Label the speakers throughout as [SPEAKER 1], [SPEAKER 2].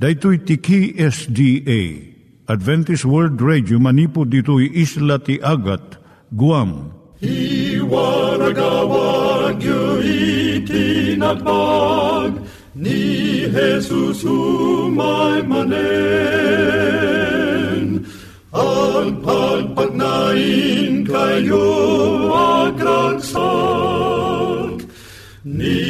[SPEAKER 1] Daitui tiki SDA Adventist World Radio manipud ditui isla ti Agat Guam.
[SPEAKER 2] I waragawag itinatpag ni Jesus umay manen ang pagpagnain kayo agkansak ni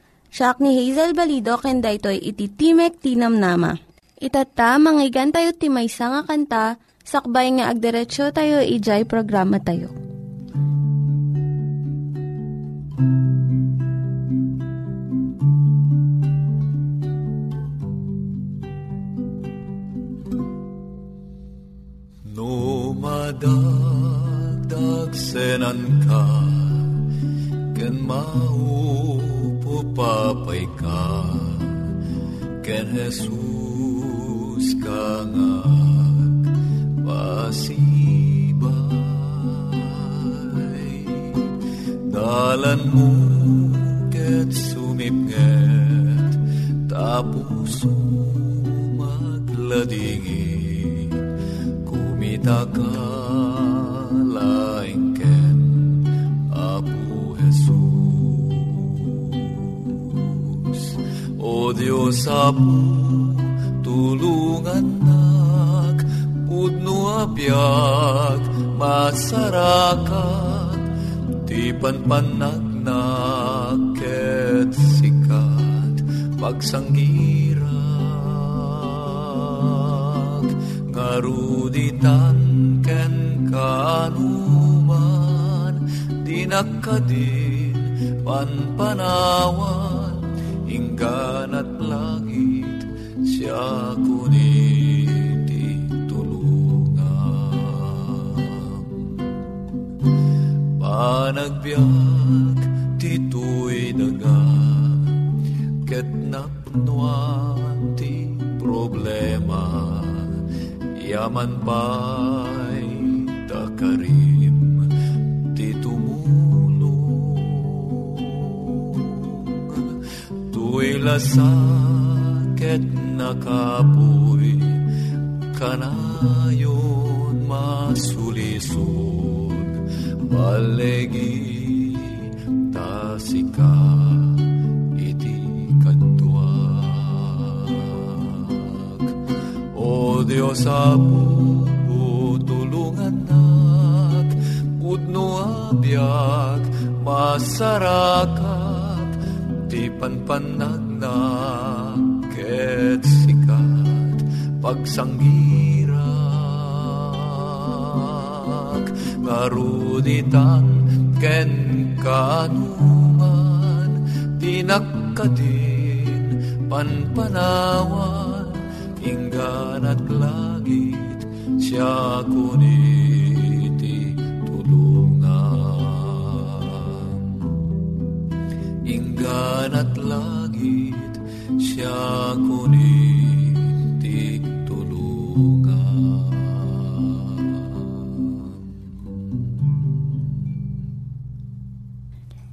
[SPEAKER 3] Siya ni Hazel Balido, ken daytoy iti Timek Tinam Nama. Itata, manggigan tayo timaysa nga kanta, sakbay nga agderetsyo tayo, ijay programa tayo.
[SPEAKER 2] No madam Agsenan ka, ken maupupapay ka, ken Jesus ka nga pasibay. Dalan mo ket sumipnget, tapos magladingit, kumita ka Diyos Apo, tulungan nak, pudno abiyag, masarakat, di panpanagnak, ket sikat, pagsanggirak, ngaruditan ken kanuman, dinakadin, panpanawan, langit siya kuniti tulungan. Panagbiag tituy daga ket napnuan ti problema yaman pa'y takarim ti sakit na kapoy kanayon masulisog balegi tasika iti kadwag O Diyos Apo tulungan nak udno abiyag masarakat ti panpanag pagsanggirak ngaruditan ken kanuman tinakadin panpanawan inggan at langit siya kuniti tulungan inggan at langit siya kunin.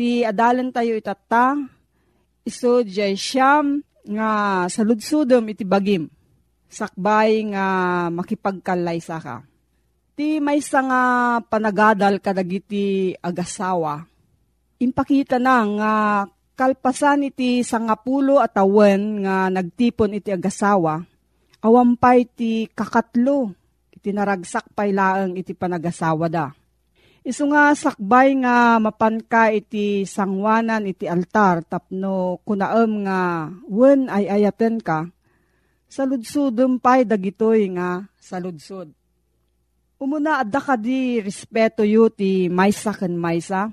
[SPEAKER 4] Ti adalan tayo itata, iso jay siyam nga saludsudom iti bagim. Sakbay nga makipagkalay sa ka. Ti may nga panagadal kadagiti agasawa. Impakita na nga kalpasan iti sangapulo at awen nga nagtipon iti agasawa. Awampay ti kakatlo iti naragsak pay laeng iti panagasawa da Isu nga sakbay nga mapanka iti sangwanan iti altar tapno kunaem nga wen ay ayaten ka, saludsudem pay dagitoy nga saludsud. Umuna adda ka di respeto yu ti maysa ken maysa.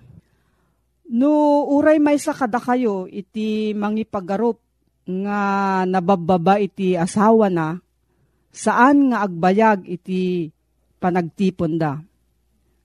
[SPEAKER 4] No uray maysa kada kayo iti mangipagarup nga nabababa iti asawa na, saan nga agbayag iti panagtipon da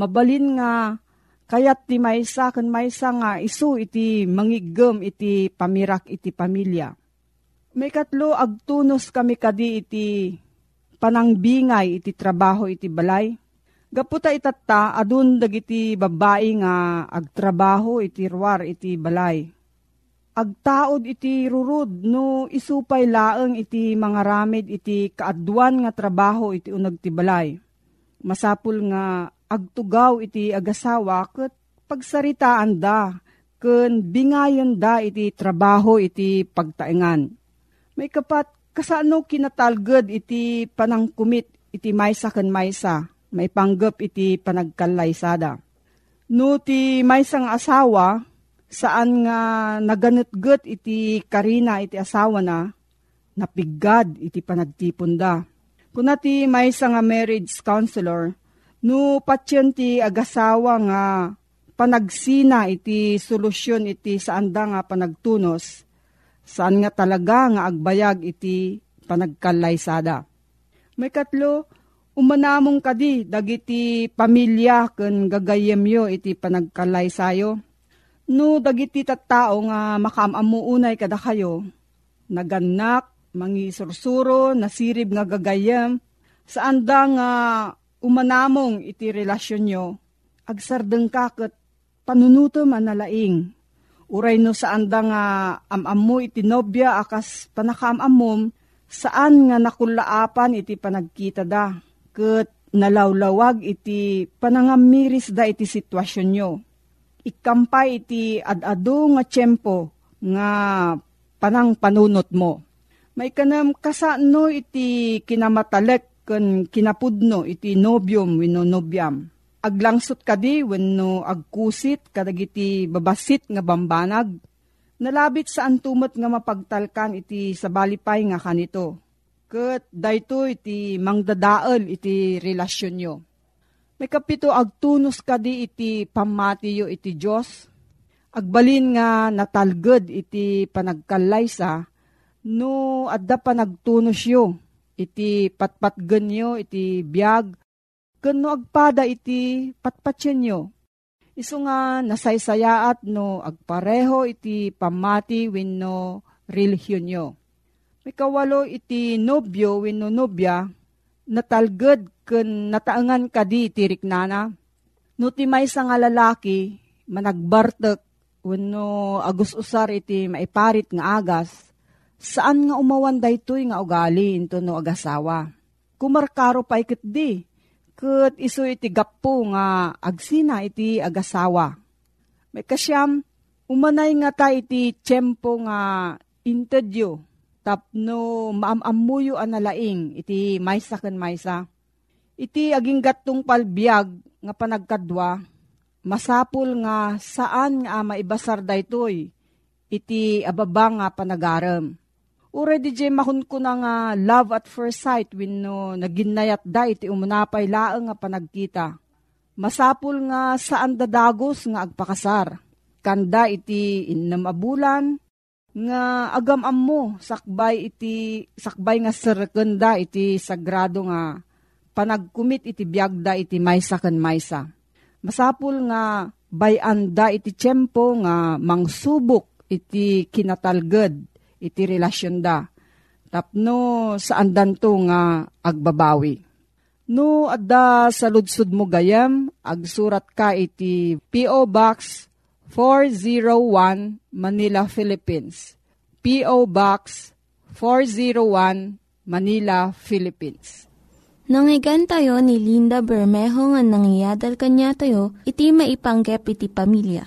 [SPEAKER 4] mabalin nga kayat ti maysa kan maysa nga isu iti mangigem iti pamirak iti pamilya. May katlo agtunos kami kadi iti panangbingay iti trabaho iti balay. Gaputa itatta adun dagiti babae nga agtrabaho iti ruwar iti balay. Agtaod iti rurud no isupay laeng iti mga ramid iti kaadwan nga trabaho iti unag ti balay. Masapul nga agtugaw iti agasawa ket pagsaritaan da ken bingayon da iti trabaho iti pagtaengan. May kapat kasano kinatalged iti panangkumit iti maysa ken maysa may panggap iti panagkalaysada. No ti maysang asawa saan nga naganetget iti karina iti asawa na napigad iti panagtipon da. Kuna ti maysa nga marriage counselor No pasyente agasawa nga panagsina iti solusyon iti saanda nga panagtunos, saan nga talaga nga agbayag iti panagkalaysada. May katlo, umanamong kadi dagiti pamilya ken gagayemyo iti panagkalaysayo. No dagiti tattao nga makamamuunay kada kayo, naganak, mangisursuro, nasirib nga gagayem, saan da nga umanamong iti relasyon nyo, agsardeng kakot panunuto manalaing. Uray no saan da nga amam mo iti nobya akas panakaamamom, saan nga nakulaapan iti panagkita da. Kat nalawlawag iti panangamiris da iti sitwasyon nyo. Ikampay iti adado nga tiyempo nga panang panunot mo. May kanam kasano iti kinamatalek ken kinapudno iti nobium wenno nobyam. Aglangsot kadi wenno agkusit kadagiti babasit nga bambanag. Nalabit sa antumot nga mapagtalkan iti sabalipay nga kanito. Ket dayto iti mangdadael iti relasyon nyo. May kapito agtunos kadi iti pamatiyo iti Diyos. Agbalin nga natalged iti panagkalaysa no adda panagtunos yo iti patpatgen nyo, iti biyag, kano agpada iti patpatyen nyo. Isu nga nasaysayaat no agpareho iti pamati wenno relihiyon nyo. May kawalo iti nobyo wenno nobya, natalged ken nataangan kadi iti riknana. No ti may nga lalaki, managbartek, wenno agus usar iti maiparit nga agas, Saan nga umawan daytoy nga ugali into no agasawa? Kumarkaro pa ikit di. Kat iso iti gapo nga agsina iti agasawa. May kasyam, Umanay nga ta iti tiyempo nga interview tapno maamamuyo analaing iti maysa ken maysa. Iti aging gatong palbiag nga panagkadwa, masapul nga saan nga maibasar daytoy iti ababa nga panagaram. Di jay mahun ko na nga love at first sight when no naginayat da iti umunapay laeng nga panagkita. Masapul nga saan dadagos nga agpakasar kanda iti innam abulan, nga agam ammo sakbay iti sakbay nga serkenda iti sagrado nga panagkumit iti biagda iti maysa ken maysa. Masapul nga bayanda iti tiyempo nga mangsubok iti kinatalged iti relasyon da. Tapno saan danto nga agbabawi. No adda sa ludsud mo gayam, agsurat ka iti P.O. Box 401 Manila, Philippines. P.O. Box 401 Manila, Philippines.
[SPEAKER 3] Nangyigan tayo ni Linda Bermejo nga nangyadal kanya tayo, iti maipanggep iti pamilya.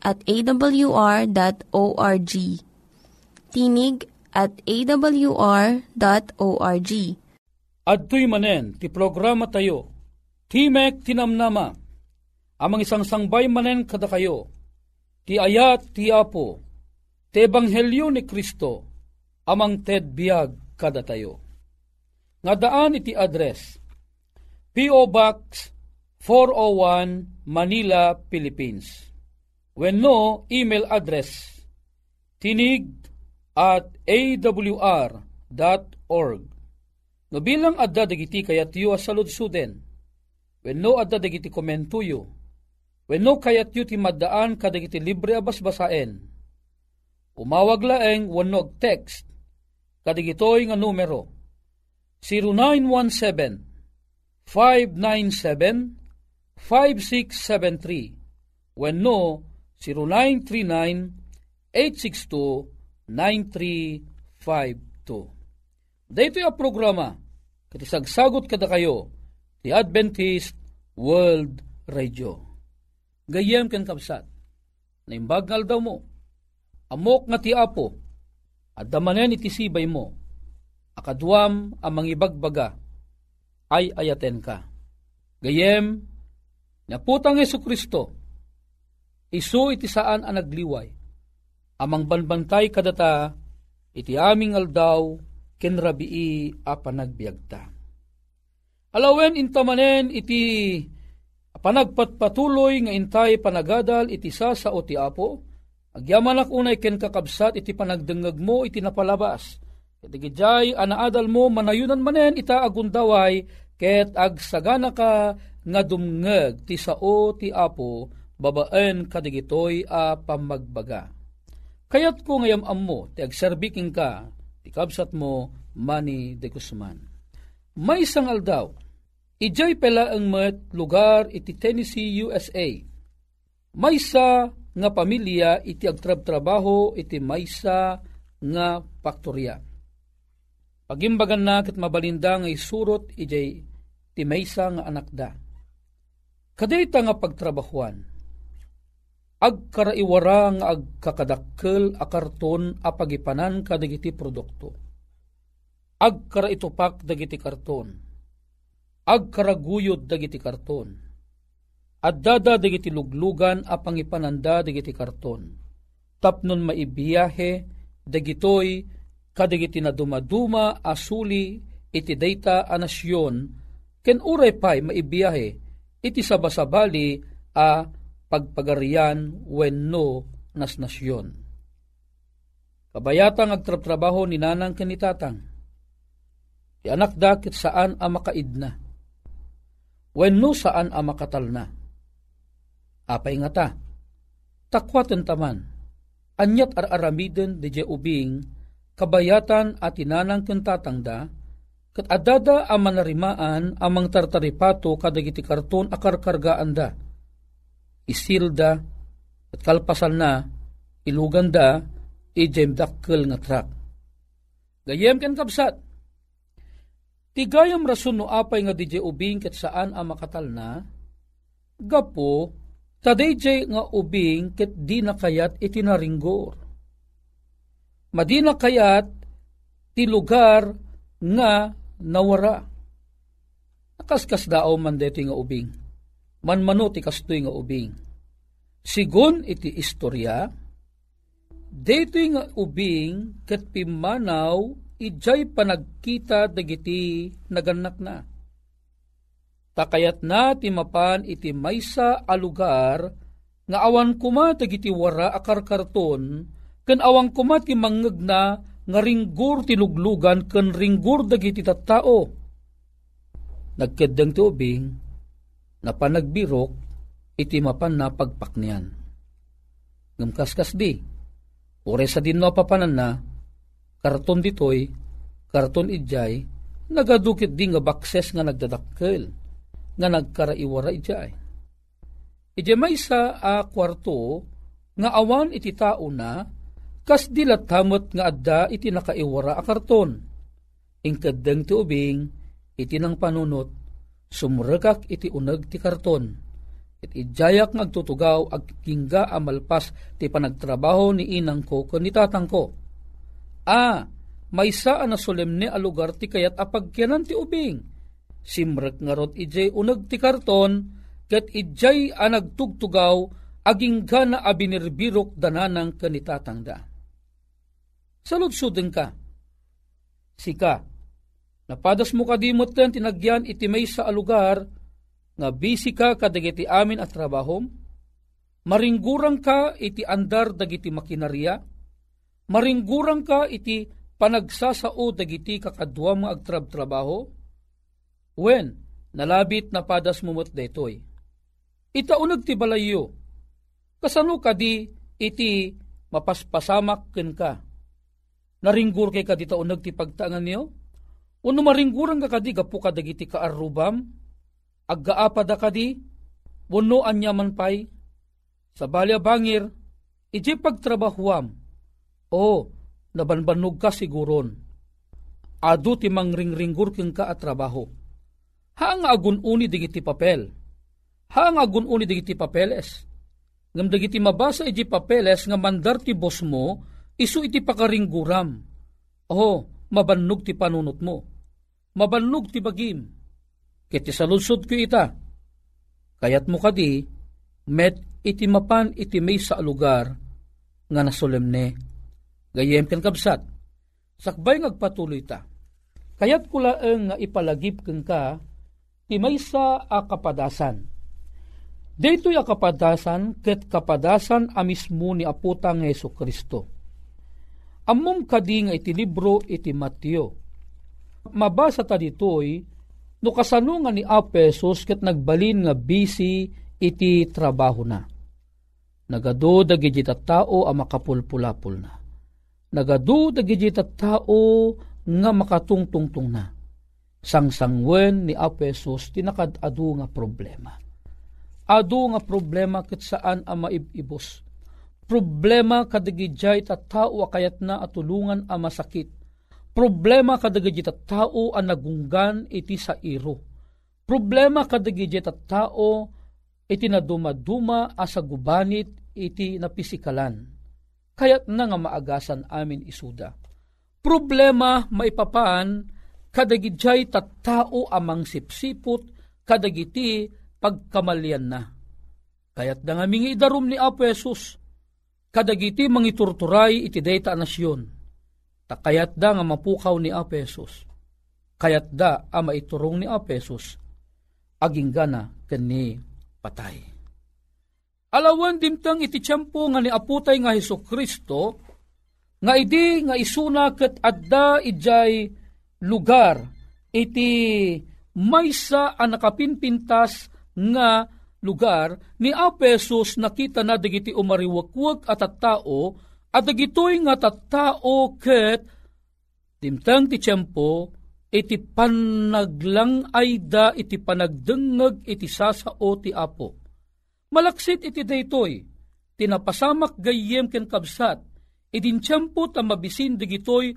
[SPEAKER 3] at awr.org. Tinig at awr.org.
[SPEAKER 5] At manen, ti programa tayo, Timek tinamnama, amang isang sangbay manen kada kayo, ti ayat ti apo, ti ebanghelyo ni Kristo, amang ted biag kada tayo. Nga daan iti address, P.O. Box 401 Manila, Philippines. When no, email address, tinig at awr.org. No bilang adda dagiti kayat yu asalud suden, Wenno adda dagiti komentuyo. Wenno kayat yu ti maddaan kadagiti libre abas basaen. Umawag laeng wenno text kadagitoy nga numero 0917 597 5673 wenno 0939 862 9352. Dito yung programa, katisagsagot kada kayo, ti Adventist World Radio. Gayem ken kapsat, na imbagal daw mo, amok nga ti apo, at damanen iti sibay mo, akadwam amang ibagbaga, ay ayaten ka. Gayem, naputang Yesu Kristo, isu iti saan ang nagliway, amang banbantay kadata, iti aming aldaw, kenrabii a panagbiagta Alawen intamanen iti panagpatpatuloy nga intay panagadal iti sa sa o ti apo, agyaman unay ken kakabsat iti panagdengeg mo iti napalabas. Iti gijay anaadal mo manayunan manen ita agundaway ket agsagana ka nga dumngeg ti sao ti apo babaen kadigitoy a pamagbaga. Kayat ko ngayam ammo ti agserbiking ka ti kabsat mo Manny de Guzman. May isang aldaw, ijay pela ang met lugar iti Tennessee, USA. Maysa nga pamilya iti agtrab-trabaho iti maysa nga faktorya. Pagimbagan na kat mabalinda nga isurot ijay ti maysa nga anak da. Kadayta nga pagtrabahuan, agkaraiwara nga agkakadakkel a karton a pagipanan kadagiti produkto. Agkara itupak dagiti karton, agkaraguyod dagiti karton, addada dagiti luglugan a pangipananda dagiti karton, tapnon maibiyahe dagitoy kadagiti na dumaduma asuli iti dayta a nasyon, ken uray pay maibiyahe iti sabasabali a pagpagarian wenno nas nasyon. Kabayatang agtratrabaho ni nanang kanitatang, Ti anak dakit saan a makaidna. Wenno saan a makatalna. Apay nga ta, takwaten taman, anyat ar-aramiden di ubing, kabayatan at inanang kentatangda, kat adada ang manarimaan amang tartaripato kadagiti karton akarkargaan da. Isilda at kalpasan na iluganda ijem dakkel nga trak. Gayem ken kapsat, Tigayam rason no apay nga DJ ubing ket saan ang makatal na, gapo, tadayjay nga ubing ket di na kayat itinaringgor. Madina kayat ti lugar nga nawara. Nakaskas dao man dito nga ubing. Manmano ti kastoy nga ubing. Sigun iti istorya, dito nga ubing ket pimanaw ijay panagkita dagiti naganak na. Takayat na timapan iti maysa a lugar nga awan kuma dagiti wara akarkarton ken awan kuma ti mangeg na nga ringgur ti luglugan ken ringgur dagiti tattao. Nagkeddeng ti ubing na panagbirok iti mapan na pagpaknian. Ngamkaskas di, ore sa din no papanan na, karton ditoy, karton ijay, nagadukit di nga bakses nga nagdadakkel, nga nagkaraiwara ijay. Ije may sa a kwarto, nga awan iti tao na, kas dilatamot nga adda iti nakaiwara a karton. Ingkadeng ti ubing, iti nang panunot, sumrekak iti uneg ti karton. It ijayak nga agtutugaw ag kingga amalpas ti panagtrabaho ni inang ko ken ni tatang ko A. May saan na solemne a lugar ti kayat apagkyanan ti ubing. Simrek nga rot ijay unag ti karton, ket ijay a nagtugtugaw, aging gana a binirbirok dananang kanitatangda. Saludsuden ka. Sika, napadas mo kadimot ten tinagyan iti may sa lugar, nga bisi ka kadagiti amin at trabahom, maringgurang ka iti andar dagiti makinarya, maringgurang ka iti panagsasao dagiti kakadwa mga agtrab-trabaho? When, nalabit na padas mumot detoy. Itaunag ti balayo, kasano ka di iti mapaspasamak ken ka. Naringgur kay ka di taunag ti pagtangan niyo? Uno maringguran ka kadi gapu ka dagiti kaarubam? Aggaapada kadi? Uno anyaman pay? Sa balya bangir, iti pagtrabahuam, o, nabanbanog ka siguron. Adu ti mangringringgur king ka at trabaho. Haang agununi digiti papel. Haang agununi digiti papeles. Ngam digiti mabasa iti papeles nga mandar ti boss mo, isu iti pakaringguram. Oh, mabannog ti panunot mo. Mabannog ti bagim. Kiti saludsod ko ita. Kayat mo kadi, met iti mapan iti may sa lugar nga nasolemne Gayem ken kabsat, sakbay ngagpatuloy ta. Kayat kulaeng nga ipalagip keng ka, ti maysa a kapadasan. Dito'y a kapadasan, ket kapadasan a mismo ni aputang Yeso Kristo. Amom kadi nga iti libro iti Mateo. Mabasa ta ditoy, no kasano nga ni Apesos ket nagbalin nga busy iti trabaho na. Nagado dagiti tao a makapulpulapul na nagadu dagiti tao nga makatungtungtong na. Sangsangwen ni Apesos tinakad adu nga problema. Adu nga problema ket saan ang maibibos. Problema kadagijay ta tao kayat na atulungan a masakit. Problema kadagijay ta tao ang nagunggan iti sa iro. Problema kadagijay ta tao iti nadumaduma asa gubanit iti napisikalan kayat na nga maagasan amin isuda. Problema maipapaan kadagidjay tattao amang sipsipot kadagiti pagkamalyan na. Kayat da nga mingi idarum ni Apo Jesus, kadagiti mangiturturay iti dayta nasyon. Takayat da nga mapukaw ni Apo Jesus. Kayat da ama iturong ni Apo Jesus, aging gana kani patay. Alawan dimtang iti tiyempo nga ni aputay nga Heso Kristo, nga idi nga isuna ket adda ijay lugar iti maysa a nakapinpintas nga lugar ni Apesos nakita na digiti umariwakwag at at tao At dagitoy nga tattao ket dimtang ti tiyempo iti panaglang ay da iti panagdengeg iti sasao ti apo. Malaksit iti daytoy, tinapasamak gayem ken kabsat, idin tiyempo ta mabisin digitoy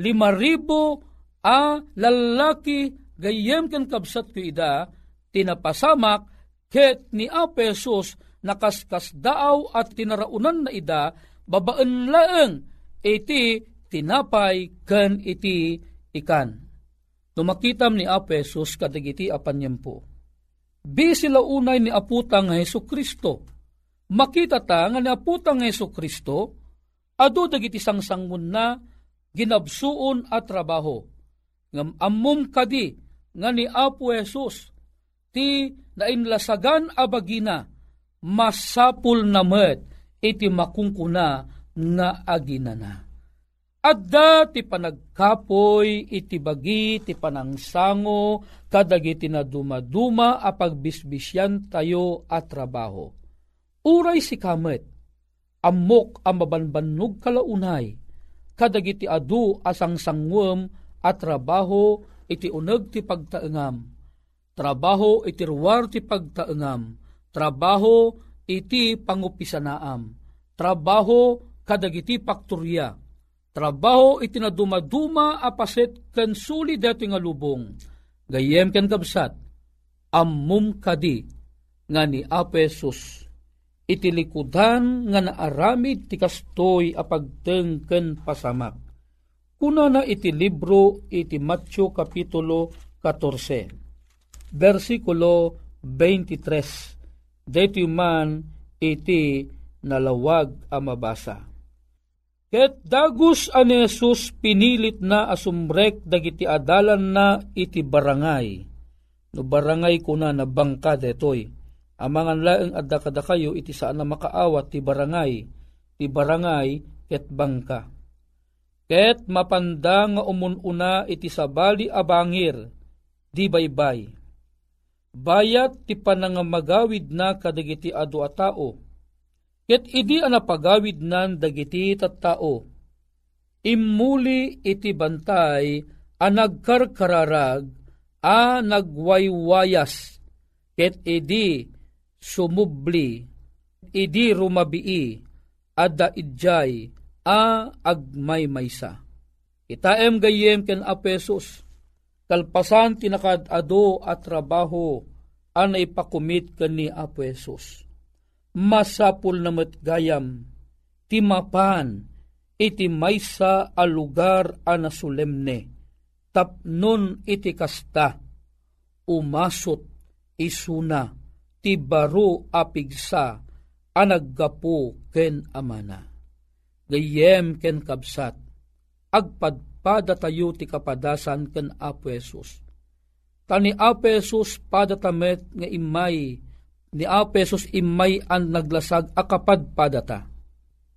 [SPEAKER 5] lima ribo a lalaki gayem ken kabsat ko ida, tinapasamak ket ni Apesos nakaskas daaw at tinaraunan na ida babaan laeng iti tinapay ken iti ikan. Numakitam ni Apesos kadagiti apanyempo. Bi sila unay ni aputang Heso Kristo. Makita ta nga ni aputang Heso Kristo, adu dagiti sangsangun na ginabsuon at trabaho. Ngam ammum kadi nga ni Apo Jesus ti nainlasagan abagina masapul na met iti makungkuna nga aginana. Adda ti panagkapoy iti bagi ti panangsango kadagiti na dumaduma a pagbisbisyan tayo at trabaho. Uray si kamet, amok ang mabanbanog kalaunay, kadagiti adu asang sangwem at trabaho iti uneg ti pagtaengam. Trabaho iti ruwar ti pagtaengam. Trabaho iti pangupisanaam. Trabaho kadagiti pakturya. Trabaho iti na dumaduma apaset ken suli dato nga lubong. Gayem ken kabsat, ammum kadi nga ni Apesus. Iti likudan nga naaramid ti kastoy apagteng ken pasamak. Kuna na iti libro iti Matthew Kapitulo 14, versikulo 23. Dito man iti nalawag a mabasa. Ket dagus ani Jesus pinilit na asumrek dagiti adalan na iti barangay. No barangay kuna na bangka detoy. Amangan laeng adda kada kayo iti saan na makaawat ti barangay. Ti barangay ket bangka. Ket mapanda nga umununa iti sabali abangir. Di baybay. Bayat ti panangamagawid na kadagiti adu a tao Ket idi ana pagawid nan dagiti tattao. Immuli iti bantay a nagkarkararag a nagwaywayas. Ket idi sumubli, idi rumabii, adda idjay a agmaymaysa. Itaem gayem ken apesos, kalpasan tinakad ado at trabaho anay pakumit ken ni apesos masapul na matgayam, timapan, iti maysa a lugar a nasulemne, tapnon iti kasta, umasot isuna, ti baro apigsa, a naggapo ken amana. Gayem ken kabsat, agpadpada tayo ti kapadasan ken Apo Jesus. Tani Apo Jesus padatamet nga imay ni Apesos imay an naglasag akapad padata.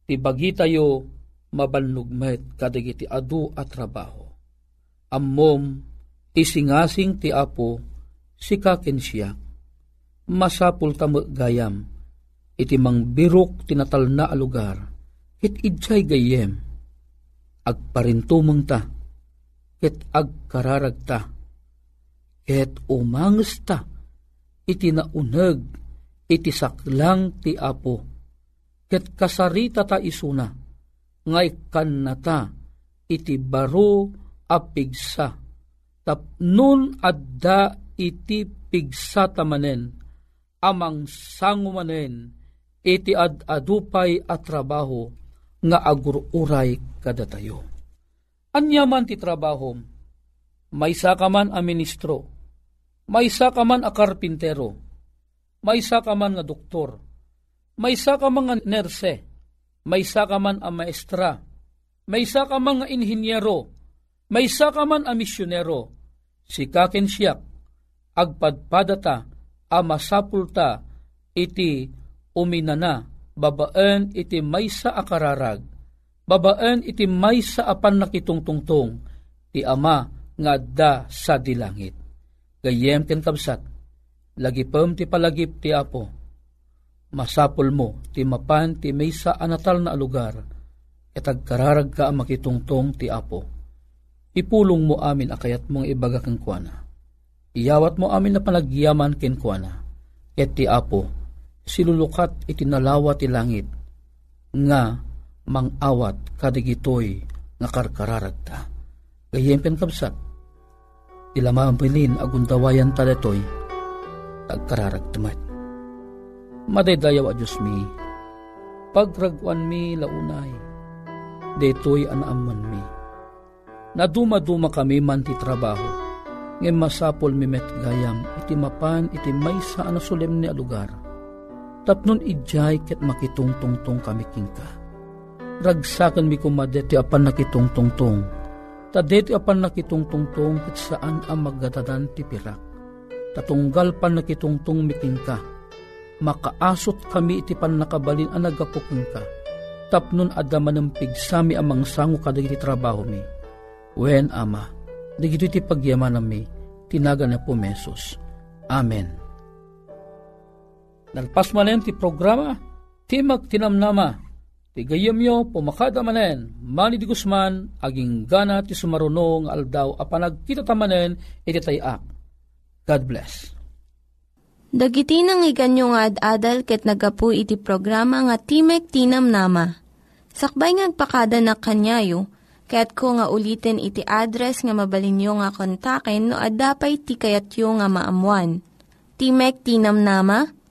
[SPEAKER 5] Ti bagi tayo mabalnugmet kadagiti adu at trabaho. Ammom isingasing ti Apo si kaken siya. Masapul tamo gayam iti mang birok tinatal na alugar hit idjay gayem agparintumang ta ket agkararag ta ket umanges ta iti nauneg iti saklang ti apo. Ket kasarita ta isuna, ngay kannata iti baro apigsa. Tapnun adda iti pigsa tamanen, amang sangumanen, iti ad adupay at trabaho, nga agururay kada tayo. Anyaman ti trabaho, may sakaman a ministro, may sakaman a karpintero, may ka man nga doktor, may ka man nga nerse, may ka man a maestra, may ka man nga inhinyero, may ka man a misyonero, si kaken siyak, agpadpadata, a masapulta, iti uminana, babaan iti maysa akararag, babaan iti maysa apan nakitungtungtong, ti ama nga da sa dilangit. Gayem ken kabsat, lagipem ti palagip ti apo. Masapol mo, ti mapan ti maysa anatal na lugar, Katag kararag ka makitungtong ti Apo. Ipulong mo amin akayat mong ibaga kang kuana. Iyawat mo amin na panagyaman ken kuana. Ket ti Apo, silulukat itinalawa ti langit, nga mangawat kadigitoy nga karkararag ta. Gayempen kabsat, ilamambilin agundawayan taletoy, tagkararag tamat. Madaydayaw a Diyos mi, pagragwan mi launay, detoy anaaman mi. Naduma-duma kami man ti trabaho, ngayon masapol mi met gayam, iti mapan iti may sa ano solemne a lugar. Tapnon ijay ket makitungtungtong kami kingka. Ragsakan mi kumadet ti apan nakitungtungtong, ta deti apan nakitungtungtong ket saan ang magdadadan ti pirak. Tatunggal pan nakitungtong mi kingka, makaasot kami iti pan nakabalin ang nagapuking ka. Tapnon adaman ng pigsami amang sango kadagiti trabaho mi. Wen ama, digito iti pagyaman mi, tinaga na po mesos. Amen. Nalpas manen ti programa, Timag Tinamnama, ti gayamyo pumakada manen, mani di Guzman, aging gana ti sumarunong aldaw a panagkita tamanen, iti tayak. God bless.
[SPEAKER 3] Dagiti nang iganyo nga ad-adal ket nagapu iti programa nga Timek Tinam Nama. Sakbay ngagpakada na kanyayo, ket ko nga ulitin iti address nga mabalinyo nga kontaken no ad-dapay tikayatyo nga maamuan. Timek Tinam Nama,